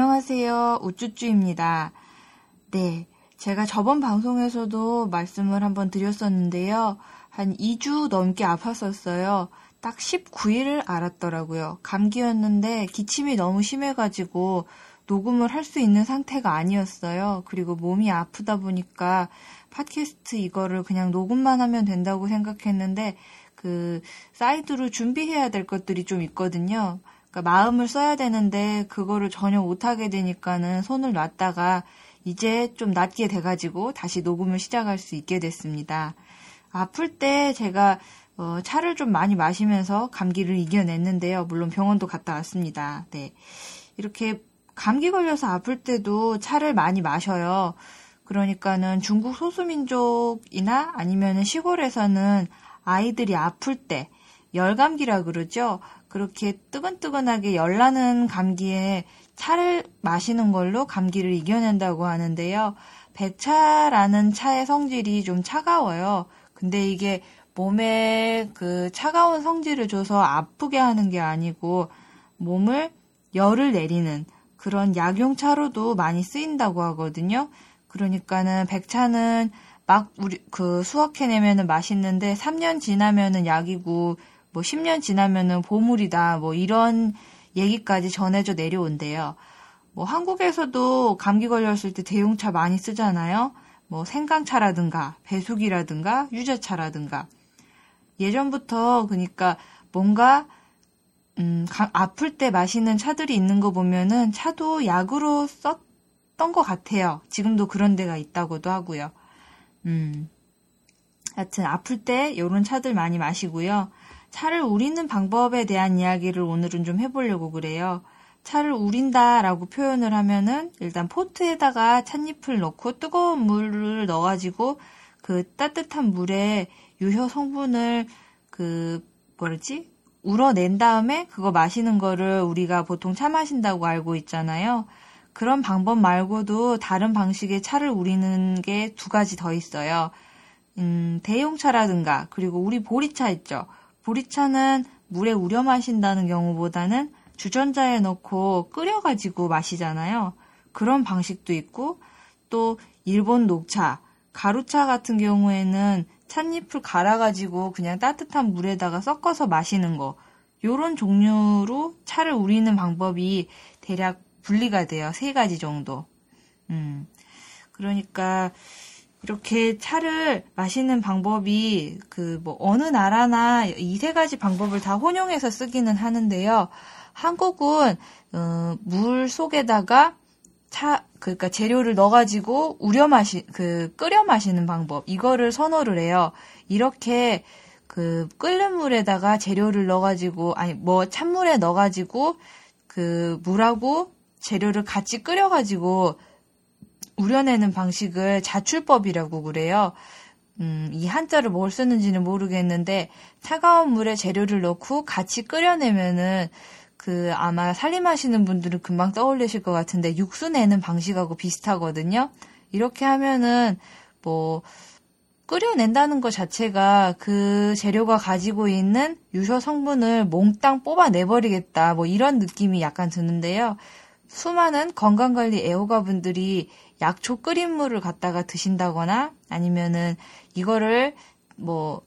안녕하세요. 우쭈쭈입니다. 네. 제가 저번 방송에서도 말씀을 한번 드렸었는데요. 한 2주 넘게 아팠었어요. 딱 19일을 알았더라고요. 감기였는데 기침이 너무 심해가지고 녹음을 할 수 있는 상태가 아니었어요. 그리고 몸이 아프다 보니까 팟캐스트 이거를 그냥 녹음만 하면 된다고 생각했는데 그 사이드로 준비해야 될 것들이 좀 있거든요. 그러니까 마음을 써야 되는데 그거를 전혀 못하게 되니까는 손을 놨다가 이제 좀 낫게 돼가지고 다시 녹음을 시작할 수 있게 됐습니다. 아플 때 제가 어, 차를 좀 많이 마시면서 감기를 이겨냈는데요. 물론 병원도 갔다 왔습니다. 네. 이렇게 감기 걸려서 아플 때도 차를 많이 마셔요. 그러니까는 중국 소수민족이나 아니면 시골에서는 아이들이 아플 때 열감기라 그러죠. 그렇게 뜨근뜨근하게 열나는 감기에 차를 마시는 걸로 감기를 이겨낸다고 하는데요. 백차라는 차의 성질이 좀 차가워요. 근데 이게 몸에 그 차가운 성질을 줘서 아프게 하는 게 아니고 몸을 열을 내리는 그런 약용차로도 많이 쓰인다고 하거든요. 그러니까는 백차는 막 우리 그 수확해내면은 맛있는데 3년 지나면은 약이고 뭐 10년 지나면은 보물이다 뭐 이런 얘기까지 전해져 내려온대요. 뭐 한국에서도 감기 걸렸을 때 대용차 많이 쓰잖아요. 뭐 생강차라든가 배숙이라든가 유자차라든가 예전부터 그러니까 뭔가 음, 가, 아플 때 마시는 차들이 있는 거 보면은 차도 약으로 썼던 것 같아요. 지금도 그런 데가 있다고도 하고요. 음, 하여튼 아플 때 요런 차들 많이 마시고요. 차를 우리는 방법에 대한 이야기를 오늘은 좀 해보려고 그래요. 차를 우린다라고 표현을 하면은 일단 포트에다가 찻잎을 넣고 뜨거운 물을 넣어가지고 그 따뜻한 물에 유효 성분을 그 뭐랬지 우러낸 다음에 그거 마시는 거를 우리가 보통 차 마신다고 알고 있잖아요. 그런 방법 말고도 다른 방식의 차를 우리는 게 두 가지 더 있어요. 음, 대용차라든가 그리고 우리 보리차 있죠. 보리차는 물에 우려 마신다는 경우보다는 주전자에 넣고 끓여가지고 마시잖아요. 그런 방식도 있고 또 일본 녹차, 가루차 같은 경우에는 찻잎을 갈아가지고 그냥 따뜻한 물에다가 섞어서 마시는 거. 요런 종류로 차를 우리는 방법이 대략 분리가 돼요. 세 가지 정도. 음. 그러니까 이렇게 차를 마시는 방법이 그 뭐 어느 나라나 이 세 가지 방법을 다 혼용해서 쓰기는 하는데요. 한국은 어, 물 속에다가 차 그러니까 재료를 넣어가지고 우려 마시 그 끓여 마시는 방법 이거를 선호를 해요. 이렇게 그 끓는 물에다가 재료를 넣어가지고 아니 뭐 찬물에 넣어가지고 그 물하고 재료를 같이 끓여가지고 우려내는 방식을 자출법이라고 그래요. 음, 이 한자를 뭘 쓰는지는 모르겠는데 차가운 물에 재료를 넣고 같이 끓여내면은 그 아마 살림하시는 분들은 금방 떠올리실 것 같은데 육수 내는 방식하고 비슷하거든요. 이렇게 하면은 뭐 끓여낸다는 것 자체가 그 재료가 가지고 있는 유효 성분을 몽땅 뽑아내버리겠다. 뭐 이런 느낌이 약간 드는데요. 수많은 건강관리 애호가분들이 약초 끓인 물을 갖다가 드신다거나 아니면은 이거를 뭐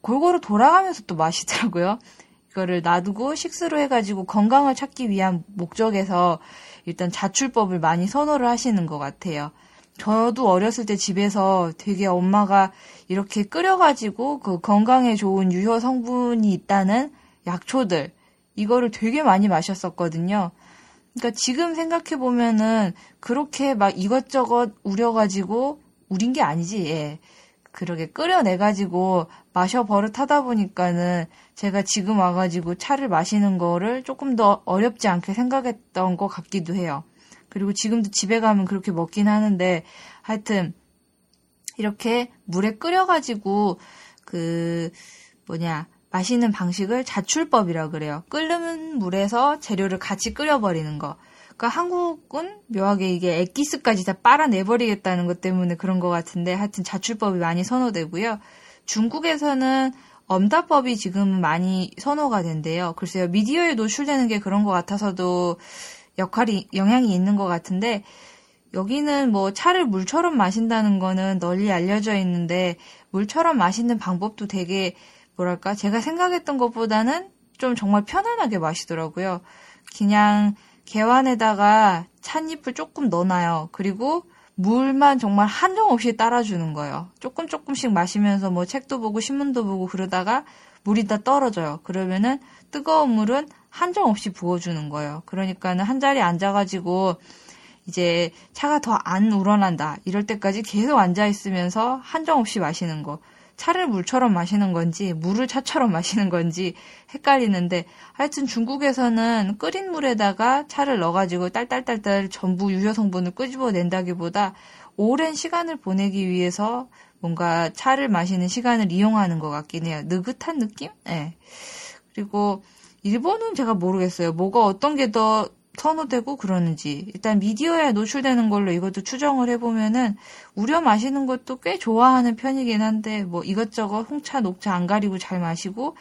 골고루 돌아가면서 또 마시더라고요. 이거를 놔두고 식수로 해가지고 건강을 찾기 위한 목적에서 일단 자출법을 많이 선호를 하시는 것 같아요. 저도 어렸을 때 집에서 되게 엄마가 이렇게 끓여가지고 그 건강에 좋은 유효 성분이 있다는 약초들, 이거를 되게 많이 마셨었거든요. 그러니까 지금 생각해 보면은 그렇게 막 이것저것 우려가지고 우린 게 아니지. 예. 그러게 끓여내가지고 마셔 버릇 하다 보니까는 제가 지금 와가지고 차를 마시는 거를 조금 더 어렵지 않게 생각했던 것 같기도 해요. 그리고 지금도 집에 가면 그렇게 먹긴 하는데 하여튼 이렇게 물에 끓여가지고 그 뭐냐 마시는 방식을 자출법이라고 그래요. 끓는 물에서 재료를 같이 끓여버리는 거. 그러니까 한국은 묘하게 이게 액기스까지 다 빨아내버리겠다는 것 때문에 그런 것 같은데 하여튼 자출법이 많이 선호되고요. 중국에서는 엄다법이 지금 많이 선호가 된대요. 글쎄요, 미디어에 노출되는 게 그런 것 같아서도 역할이, 영향이 있는 것 같은데, 여기는 뭐 차를 물처럼 마신다는 거는 널리 알려져 있는데, 물처럼 마시는 방법도 되게, 뭐랄까, 제가 생각했던 것보다는 좀 정말 편안하게 마시더라고요. 그냥 개완에다가 찻잎을 조금 넣어놔요. 그리고 물만 정말 한정없이 따라주는 거예요. 조금 조금씩 마시면서 뭐 책도 보고 신문도 보고 그러다가 물이 다 떨어져요. 그러면은 뜨거운 물은 한정없이 부어주는 거예요. 그러니까는 한 자리에 앉아가지고 이제 차가 더 안 우러난다. 이럴 때까지 계속 앉아있으면서 한정없이 마시는 거. 차를 물처럼 마시는 건지 물을 차처럼 마시는 건지 헷갈리는데 하여튼 중국에서는 끓인 물에다가 차를 넣어가지고 딸딸딸딸 전부 유효 성분을 끄집어낸다기보다 오랜 시간을 보내기 위해서 뭔가 차를 마시는 시간을 이용하는 것 같긴 해요. 느긋한 느낌? 네. 그리고 일본은 제가 모르겠어요. 뭐가 어떤 게 더 선호되고 그러는지 일단 미디어에 노출되는 걸로 이것도 추정을 해보면은 우려 마시는 것도 꽤 좋아하는 편이긴 한데 뭐 이것저것 홍차 녹차 안 가리고 잘 마시고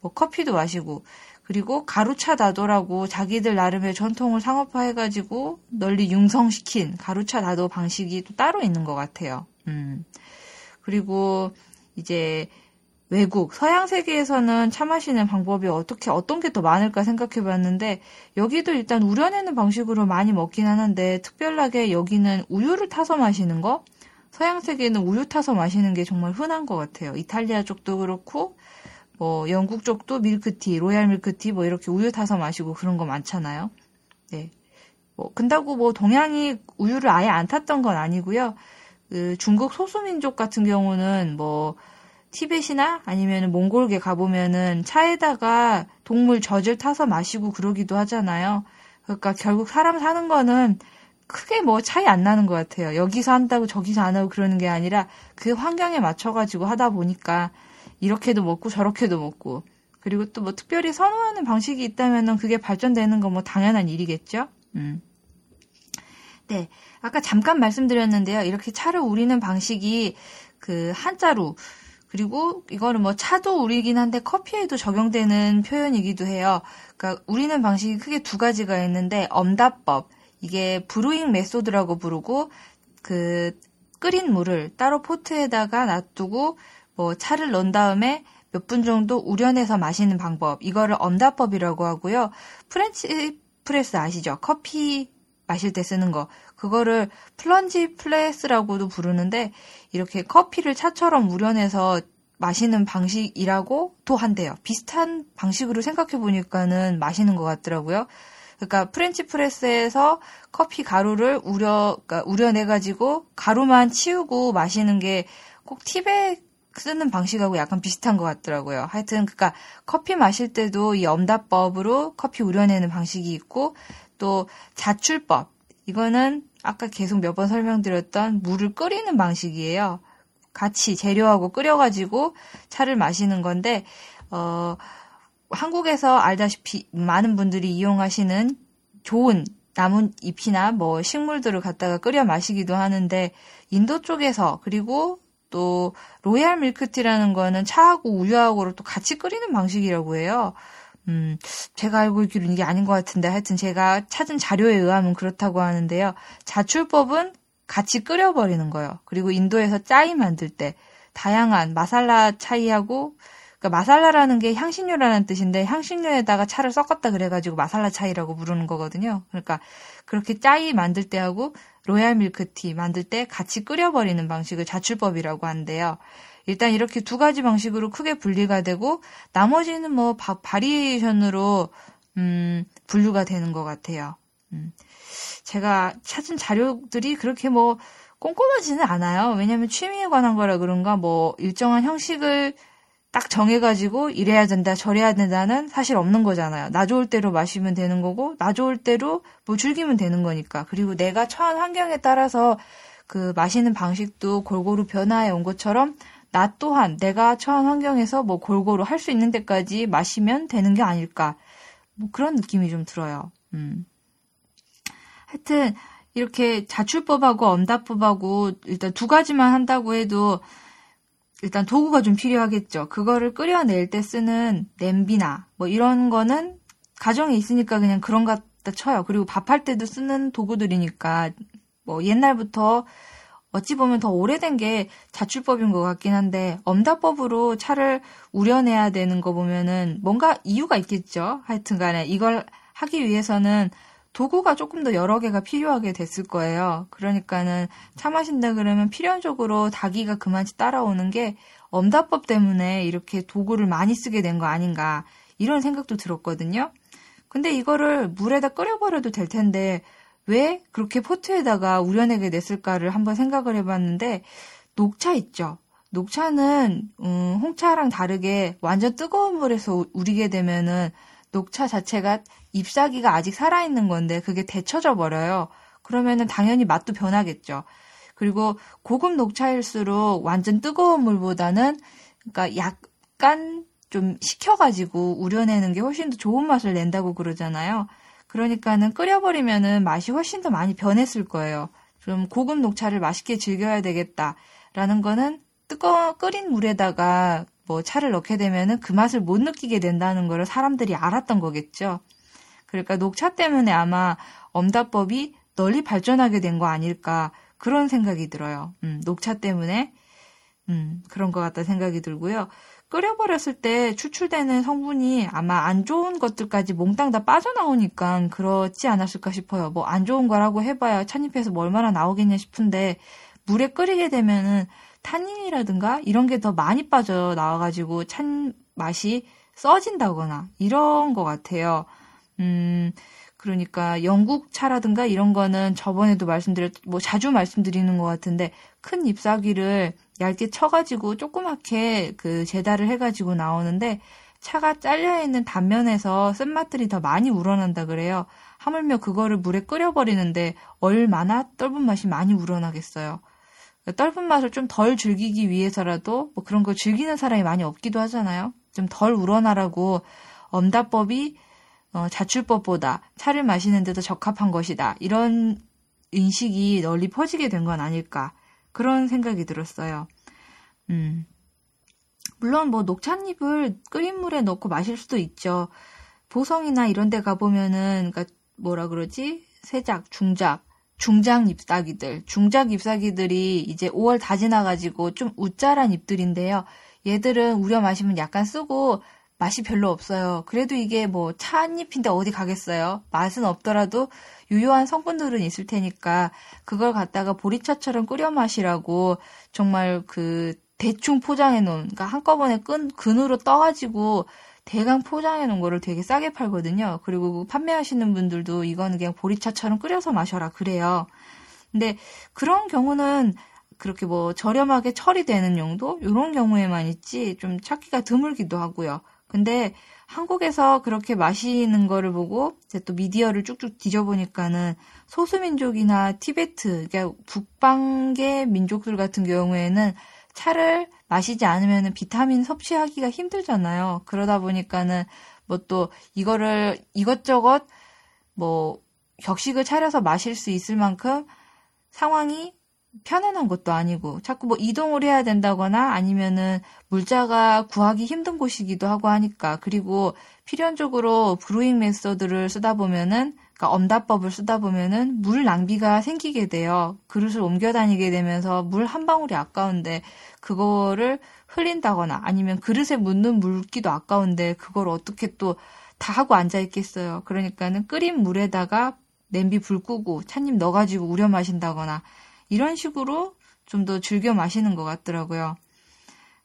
뭐 커피도 마시고 그리고 가루차 나도라고 자기들 나름의 전통을 상업화해가지고 널리 융성시킨 가루차 나도 방식이 또 따로 있는 것 같아요. 음. 그리고 이제 외국, 서양 세계에서는 차 마시는 방법이 어떻게, 어떤 게 더 많을까 생각해 봤는데, 여기도 일단 우려내는 방식으로 많이 먹긴 하는데, 특별하게 여기는 우유를 타서 마시는 거? 서양 세계는 우유 타서 마시는 게 정말 흔한 것 같아요. 이탈리아 쪽도 그렇고, 뭐, 영국 쪽도 밀크티, 로얄 밀크티, 뭐, 이렇게 우유 타서 마시고 그런 거 많잖아요. 네. 뭐, 근다고 뭐, 동양이 우유를 아예 안 탔던 건 아니고요. 그 중국 소수민족 같은 경우는 뭐, 티벳이나 아니면 몽골계 가보면은 차에다가 동물 젖을 타서 마시고 그러기도 하잖아요. 그러니까 결국 사람 사는 거는 크게 뭐 차이 안 나는 것 같아요. 여기서 한다고 저기서 안 하고 그러는 게 아니라 그 환경에 맞춰가지고 하다 보니까 이렇게도 먹고 저렇게도 먹고 그리고 또 뭐 특별히 선호하는 방식이 있다면은 그게 발전되는 건 뭐 당연한 일이겠죠. 음. 네. 아까 잠깐 말씀드렸는데요. 이렇게 차를 우리는 방식이 그 한자로 그리고 이거는 뭐 차도 우리긴 한데 커피에도 적용되는 표현이기도 해요. 그러니까 우리는 방식이 크게 두 가지가 있는데 엄다법 이게 brewing method라고 부르고 그 끓인 물을 따로 포트에다가 놔두고 뭐 차를 넣은 다음에 몇 분 정도 우려내서 마시는 방법 이거를 엄다법이라고 하고요. French press 아시죠? 커피 마실 때 쓰는 거. 그거를 plunger press라고도 부르는데 이렇게 커피를 차처럼 우려내서 마시는 방식이라고 도 한대요. 비슷한 방식으로 생각해 보니까는 마시는 것 같더라고요. 그러니까 French press에서 커피 가루를 우려 그러니까 우려내 가지고 가루만 치우고 마시는 게 꼭 티백에 쓰는 방식하고 약간 비슷한 것 같더라고요. 하여튼 그러니까 커피 마실 때도 이 엄다법으로 커피 우려내는 방식이 있고 또 자출법 이거는 아까 계속 몇 번 설명드렸던 물을 끓이는 방식이에요. 같이 재료하고 끓여가지고 차를 마시는 건데, 어, 한국에서 알다시피 많은 분들이 이용하시는 좋은 나뭇잎이나 뭐 식물들을 갖다가 끓여 마시기도 하는데, 인도 쪽에서, 그리고 또 로얄 밀크티라는 거는 차하고 우유하고를 또 같이 끓이는 방식이라고 해요. 음, 제가 알고 있기로는 이게 아닌 것 같은데 하여튼 제가 찾은 자료에 의하면 그렇다고 하는데요. 자출법은 같이 끓여버리는 거예요. 그리고 인도에서 짜이 만들 때 다양한 마살라 차이하고 그러니까 마살라라는 게 향신료라는 뜻인데 향신료에다가 차를 섞었다 그래가지고 마살라 차이라고 부르는 거거든요. 그러니까 그렇게 짜이 만들 때하고 로얄 밀크티 만들 때 같이 끓여버리는 방식을 자출법이라고 한대요. 일단 이렇게 두 가지 방식으로 크게 분리가 되고 나머지는 뭐 바, 바리에이션으로 음, 분류가 되는 것 같아요. 음. 제가 찾은 자료들이 그렇게 뭐 꼼꼼하지는 않아요. 왜냐하면 취미에 관한 거라 그런가 뭐 일정한 형식을 딱 정해가지고 이래야 된다, 저래야 된다는 사실 없는 거잖아요. 나 좋을 대로 마시면 되는 거고, 나 좋을 대로 뭐 즐기면 되는 거니까. 그리고 내가 처한 환경에 따라서 그 마시는 방식도 골고루 변화해 온 것처럼 나 또한 내가 처한 환경에서 뭐 골고루 할 수 있는 데까지 마시면 되는 게 아닐까. 뭐 그런 느낌이 좀 들어요. 음. 하여튼 이렇게 자출법하고 엄다법하고 일단 두 가지만 한다고 해도 일단 도구가 좀 필요하겠죠. 그거를 끓여낼 때 쓰는 냄비나 뭐 이런 거는 가정에 있으니까 그냥 그런 것 있다 쳐요. 그리고 밥할 때도 쓰는 도구들이니까 뭐 옛날부터 어찌 보면 더 오래된 게 자출법인 것 같긴 한데 엄다법으로 차를 우려내야 되는 거 보면은 뭔가 이유가 있겠죠. 하여튼간에 이걸 하기 위해서는 도구가 조금 더 여러 개가 필요하게 됐을 거예요. 그러니까는 차 마신다 그러면 필연적으로 닭이가 그만치 따라오는 게 엄다법 때문에 이렇게 도구를 많이 쓰게 된 거 아닌가 이런 생각도 들었거든요. 근데 이거를 물에다 끓여버려도 될 텐데 왜 그렇게 포트에다가 우려내게 됐을까를 한번 생각을 해봤는데 녹차 있죠. 녹차는 음, 홍차랑 다르게 완전 뜨거운 물에서 우리게 되면은 녹차 자체가 잎사귀가 아직 살아있는 건데 그게 데쳐져 버려요. 그러면은 당연히 맛도 변하겠죠. 그리고 고급 녹차일수록 완전 뜨거운 물보다는 그러니까 약간 좀 식혀가지고 우려내는 게 훨씬 더 좋은 맛을 낸다고 그러잖아요. 그러니까는 끓여버리면은 맛이 훨씬 더 많이 변했을 거예요. 좀 고급 녹차를 맛있게 즐겨야 되겠다라는 거는 뜨거워 끓인 물에다가 뭐 차를 넣게 되면은 그 맛을 못 느끼게 된다는 거를 사람들이 알았던 거겠죠. 그러니까 녹차 때문에 아마 엄다법이 널리 발전하게 된 거 아닐까 그런 생각이 들어요. 음, 녹차 때문에 음, 그런 것 같다 생각이 들고요. 끓여버렸을 때 추출되는 성분이 아마 안 좋은 것들까지 몽땅 다 빠져나오니까 그렇지 않았을까 싶어요. 뭐 안 좋은 거라고 해봐야 찻잎에서 뭐 얼마나 나오겠냐 싶은데 물에 끓이게 되면은 탄닌이라든가 이런 게 더 많이 빠져 나와가지고 찬 맛이 써진다거나 이런 것 같아요. 음, 그러니까 영국 차라든가 이런 거는 저번에도 말씀드렸, 뭐 자주 말씀드리는 것 같은데 큰 잎사귀를 얇게 쳐가지고 조그맣게 그 재달을 해가지고 나오는데 차가 잘려있는 단면에서 쓴맛들이 더 많이 우러난다 그래요. 하물며 그거를 물에 끓여버리는데 얼마나 떫은 맛이 많이 우러나겠어요. 떫은 맛을 좀 덜 즐기기 위해서라도 뭐 그런 걸 즐기는 사람이 많이 없기도 하잖아요. 좀 덜 우러나라고 엄다법이 어, 자출법보다 차를 마시는 데도 적합한 것이다. 이런 인식이 널리 퍼지게 된 건 아닐까. 그런 생각이 들었어요. 음. 물론 뭐 녹찻잎을 끓인 물에 넣고 마실 수도 있죠. 보성이나 이런 데 가보면은, 그니까 뭐라 그러지? 세작, 중작, 중장 잎사귀들, 중작 잎사귀들이 이제 5월 다 지나가지고 좀 우짜란 잎들인데요. 얘들은 우려 마시면 약간 쓰고 맛이 별로 없어요. 그래도 이게 뭐 차잎인데 어디 가겠어요? 맛은 없더라도 유효한 성분들은 있을 테니까 그걸 갖다가 보리차처럼 끓여 마시라고 정말 그 대충 포장해 놓은, 그러니까 한꺼번에 끈, 근으로 떠가지고 대강 포장해 놓은 거를 되게 싸게 팔거든요. 그리고 판매하시는 분들도 이거는 그냥 보리차처럼 끓여서 마셔라 그래요. 근데 그런 경우는 그렇게 뭐 저렴하게 처리되는 용도? 이런 경우에만 있지 좀 찾기가 드물기도 하고요. 근데 한국에서 그렇게 마시는 거를 보고 이제 또 미디어를 쭉쭉 뒤져보니까는 소수민족이나 티베트, 그러니까 북방계 민족들 같은 경우에는 차를 마시지 않으면 비타민 섭취하기가 힘들잖아요. 그러다 보니까는 뭐 또 이거를 이것저것 뭐 격식을 차려서 마실 수 있을 만큼 상황이 편안한 것도 아니고 자꾸 뭐 이동을 해야 된다거나 아니면은 물자가 구하기 힘든 곳이기도 하고 하니까 그리고 필연적으로 브루잉 메서드를 쓰다 보면은 그러니까 엄다법을 쓰다 보면은 물 낭비가 생기게 돼요. 그릇을 옮겨 다니게 되면서 물 한 방울이 아까운데 그거를 흘린다거나 아니면 그릇에 묻는 물기도 아까운데 그걸 어떻게 또 다 하고 앉아 있겠어요. 그러니까는 끓인 물에다가 냄비 불 끄고 찻잎 넣어가지고 우려 마신다거나 이런 식으로 좀 더 즐겨 마시는 것 같더라고요.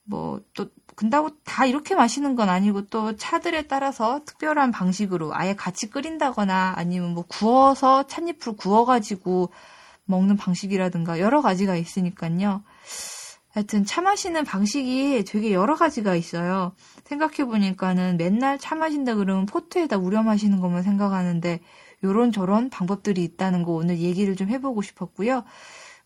뭐, 또, 근다고 다 이렇게 마시는 건 아니고 또 차들에 따라서 특별한 방식으로 아예 같이 끓인다거나 아니면 뭐 구워서 찻잎을 구워가지고 먹는 방식이라든가 여러 가지가 있으니까요. 하여튼 차 마시는 방식이 되게 여러 가지가 있어요. 생각해보니까는 맨날 차 마신다 그러면 포트에다 우려 마시는 것만 생각하는데 요런 저런 방법들이 있다는 거 오늘 얘기를 좀 해보고 싶었고요.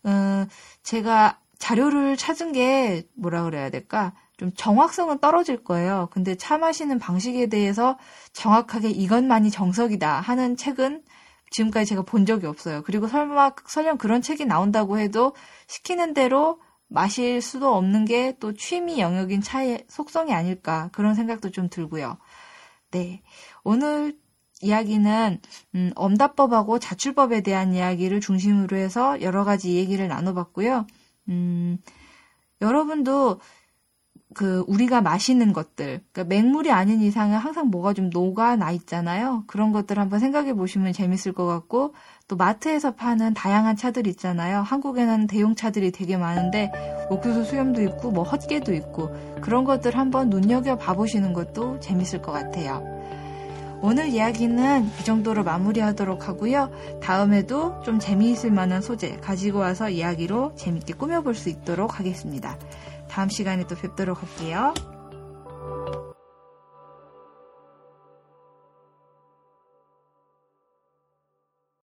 어, 제가 자료를 찾은 게 뭐라 그래야 될까? 좀 정확성은 떨어질 거예요. 근데 차 마시는 방식에 대해서 정확하게 이것만이 정석이다 하는 책은 지금까지 제가 본 적이 없어요. 그리고 설마 설령 그런 책이 나온다고 해도 시키는 대로 마실 수도 없는 게 또 취미 영역인 차의 속성이 아닐까 그런 생각도 좀 들고요. 네. 오늘 이야기는 음, 엄다법하고 자출법에 대한 이야기를 중심으로 해서 여러 가지 얘기를 나눠봤고요. 음, 여러분도 그 우리가 마시는 것들, 그러니까 맹물이 아닌 이상은 항상 뭐가 좀 녹아 나 있잖아요. 그런 것들 한번 생각해 보시면 재밌을 것 같고 또 마트에서 파는 다양한 차들 있잖아요. 한국에는 대용 차들이 되게 많은데 옥수수 수염도 있고 뭐 헛개도 있고 그런 것들 한번 눈여겨 봐보시는 것도 재밌을 것 같아요. 오늘 이야기는 이 정도로 마무리하도록 하고요. 다음에도 좀 재미있을 만한 소재 가지고 와서 이야기로 재밌게 꾸며볼 수 있도록 하겠습니다. 다음 시간에 또 뵙도록 할게요.